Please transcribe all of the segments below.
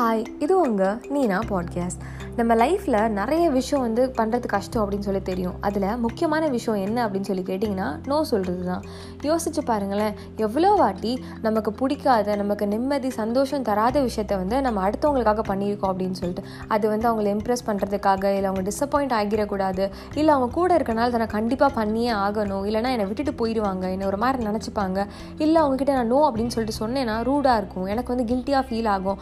Hi இது உங்கள் நீனா podcast நம்ம லைஃப்பில் நிறைய விஷயம் வந்து பண்ணுறது கஷ்டம் அப்படின்னு சொல்லி தெரியும். அதில் முக்கியமான விஷயம் என்ன அப்படின்னு சொல்லி கேட்டிங்கன்னா நோ சொல்கிறது தான் யோசிச்சு பாருங்களேன் எவ்வளோ வாட்டி நமக்கு பிடிக்காத நமக்கு நிம்மதி சந்தோஷம் தராத விஷயத்த வந்து நம்ம அடுத்தவங்களுக்காக பண்ணியிருக்கோம் அப்படின்னு சொல்லிட்டு. அது வந்து அவங்கள இம்ப்ரெஸ் பண்ணுறதுக்காக இல்லை அவங்க டிசப்பாயிண்ட் ஆகிடக்கூடாது இல்லை அவங்க கூட இருக்கனால அதை நான் கண்டிப்பாக பண்ணியே ஆகணும் இல்லைனா என்னை விட்டுட்டு போயிடுவாங்க என்னை ஒரு மாதிரி நினச்சிப்பாங்க இல்லை அவங்கக்கிட்ட நான் நோ அப்படின்னு சொல்லிட்டு சொன்னேன்னா ரூடாக இருக்கும் எனக்கு வந்து கில்ட்டியாக ஃபீல் ஆகும்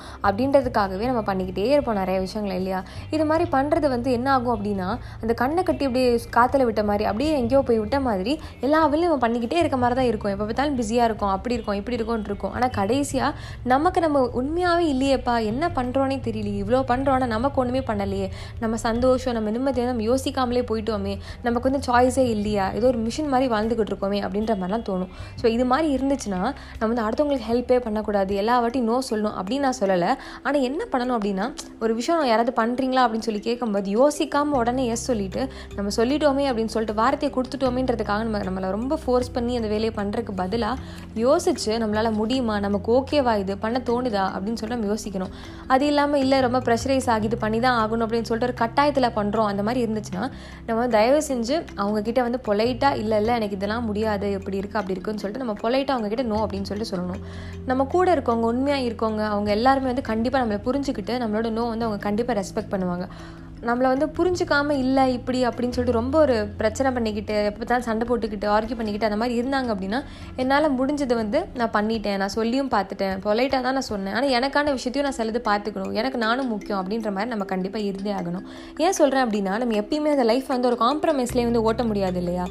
பண்ணுறதுக்காகவே நம்ம பண்ணிக்கிட்டே இருப்போம் நிறைய விஷயங்கள் இல்லையா? இது மாதிரி பண்ணுறது வந்து என்ன ஆகும் அப்படின்னா அந்த கண்ணை கட்டி அப்படியே காற்றுல விட்ட மாதிரி அப்படியே எங்கேயோ போய் விட்ட மாதிரி எல்லா வேலையும் நம்ம பண்ணிக்கிட்டே இருக்க மாதிரி தான் இருக்கும். எப்போ பார்த்தாலும் பிஸியாக இருக்கும் அப்படி இருக்கும் இப்படி இருக்கும்னு இருக்கும். ஆனால் கடைசியாக நமக்கு நம்ம உண்மையாகவே இல்லையேப்பா என்ன பண்ணுறோன்னே தெரியலையே. இவ்வளோ பண்ணுறோன்னா நமக்கு ஒன்றுமே பண்ணலையே. நம்ம சந்தோஷம் நம்ம நிம்மதியாக நம்ம யோசிக்காமலே போயிட்டோமே. நமக்கு வந்து சாய்ஸே இல்லையா? ஏதோ ஒரு மிஷின் மாதிரி வாழ்ந்துக்கிட்டு இருக்கோமே அப்படின்ற மாதிரிலாம் தோணும். ஸோ இது மாதிரி இருந்துச்சுன்னா நம்ம வந்து அடுத்தவங்களுக்கு ஹெல்ப்பே பண்ணக்கூடாது. எல்லா வாட்டியும் நோ சொல்லணும் அப்படின்னு நான் சொல்லலை. ஆனால் என்ன பண்ணணும் அப்படின்னா ஒரு விஷயம் யாராவது பண்ணுறீங்களா அப்படின்னு சொல்லி கேட்கும்போது யோசிக்காமல் உடனே எஸ் சொல்லிட்டு நம்ம சொல்லிட்டோமே அப்படின்னு சொல்லிட்டு வார்த்தையை கொடுத்துட்டோமேன்றதுக்காக நம்ம நம்மளை ரொம்ப ஃபோர்ஸ் பண்ணி அந்த வேலையை பண்ணுறதுக்கு பதிலாக யோசிச்சு நம்மளால் முடியுமா? நமக்கு ஓகேவா இது? பண்ண தோணுதா? அப்படின்னு சொல்லிட்டு நம்ம யோசிக்கணும். அது இல்லாமல் இல்லை ரொம்ப ப்ரெஷரைஸ் ஆகி இது பண்ணி தான் ஆகணும் அப்படின்னு சொல்லிட்டு ஒரு கட்டாயத்தில் பண்ணுறோம் அந்த மாதிரி இருந்துச்சுன்னா நம்ம தயவு செஞ்சு அவங்கக்கிட்ட வந்து பொலைட்டாக இல்லை இல்லை எனக்கு இதெல்லாம் முடியாது இப்படி இருக்குது அப்படி இருக்குன்னு சொல்லிட்டு நம்ம பொலைட்டாக அவங்கக்கிட்ட நோ அப்படின்னு சொல்லிட்டு சொல்லணும். நம்ம கூட இருக்கவங்க உண்மையாக இருக்கவங்க அவங்க எல்லாருமே வந்து கண்டிப்பாக நம்மளை புரிஞ்சுக்கிட்டு நம்மளோட நோ வந்து அவங்க கண்டிப்பாக ரெஸ்பெக்ட் பண்ணுவாங்க. நம்மளை வந்து புரிஞ்சுக்காம இல்லை இப்படி அப்படின்னு சொல்லிட்டு ரொம்ப ஒரு பிரச்சனை பண்ணிக்கிட்டு எப்போ தான் சண்டை போட்டுக்கிட்டு ஆர்கியூ பண்ணிக்கிட்டு அந்த மாதிரி இருந்தாங்க அப்படின்னா என்னால் முடிஞ்சது வந்து நான் பண்ணிட்டேன் நான் சொல்லியும் பார்த்துட்டேன் பொலைட்டாக தான் நான் சொன்னேன். ஆனால் எனக்கான விஷயத்தையும் நான் சிலது பார்த்துக்கணும். எனக்கு நானும் முக்கியம் அப்படின்ற மாதிரி நம்ம கண்டிப்பாக இருந்தே ஆகணும். ஏன் சொல்கிறேன் அப்படின்னா நம்ம எப்பயுமே அந்த லைஃப் வந்து ஒரு காம்ப்ரமைஸ்லேயே வந்து ஓட்ட முடியாது இல்லையா?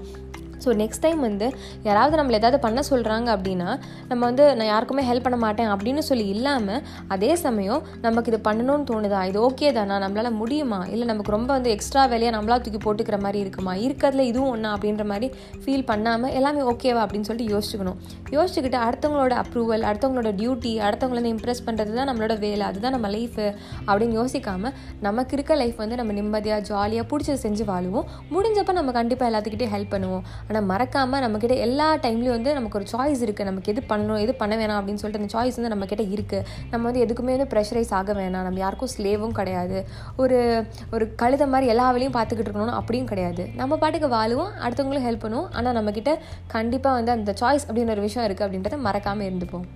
ஸோ நெக்ஸ்ட் டைம் வந்து யாராவது நம்மளை ஏதாவது பண்ண சொல்கிறாங்க அப்படின்னா நம்ம வந்து நான் யாருக்குமே ஹெல்ப் பண்ண மாட்டேன் அப்படின்னு சொல்லி இல்லாமல் அதே சமயம் நமக்கு இது பண்ணணும்னு தோணுதா? இது ஓகே தானா? நம்மளால் முடியுமா? இல்லை நமக்கு ரொம்ப வந்து எக்ஸ்ட்ரா வேலையாக நம்மளா தூக்கி போட்டுக்கிற மாதிரி இருக்குமா? இருக்கிறதுல இதுவும் ஒன்றா அப்படின்ற மாதிரி ஃபீல் பண்ணாமல் எல்லாமே ஓகேவா அப்படின்னு சொல்லிட்டு யோசிச்சுக்கணும். யோசிச்சுக்கிட்டு அடுத்தவங்களோட அப்ரூவல் அடுத்தவங்களோட டியூட்டி அடுத்தவங்கள வந்து இம்ப்ரெஸ் பண்ணுறது தான் நம்மளோட வேலை அதுதான் நம்ம லைஃபு அப்படின்னு யோசிக்காமல் நமக்கு இருக்க லைஃப் வந்து நம்ம நிம்மதியாக ஜாலியாக பிடிச்சது செஞ்சு வாழுவோம். முடிஞ்சப்போ நம்ம கண்டிப்பாக எல்லாத்துக்கிட்டே ஹெல்ப் பண்ணுவோம். ஆனால் மறக்காமல் நம்மக்கிட்ட எல்லா டைம்லேயும் வந்து நமக்கு ஒரு சாய்ஸ் இருக்குது நமக்கு எது பண்ணணும் எது பண்ண வேணாம் அப்படின்னு சொல்லிட்டு அந்த சாய்ஸ் வந்து நம்மக்கிட்ட இருக்குது நம்ம வந்து எதுக்குமே வந்து ப்ரெஷரைஸ் ஆக வேணாம். நம்ம யாருக்கும் ஸ்லேவும் கிடையாது. ஒரு ஒரு கழுத மாதிரி எல்லா வேலையும் பார்த்துக்கிட்டு இருக்கணும் அப்படியும் கிடையாது. நம்ம பாட்டுக்கு வாழுவோம் அடுத்தவங்களும் ஹெல்ப் பண்ணுவோம். ஆனால் நம்மக்கிட்ட கண்டிப்பாக வந்து அந்த சாய்ஸ் அப்படின்னு ஒரு விஷயம் இருக்குது அப்படின்றத மறக்காமல் இருந்துப்போம்.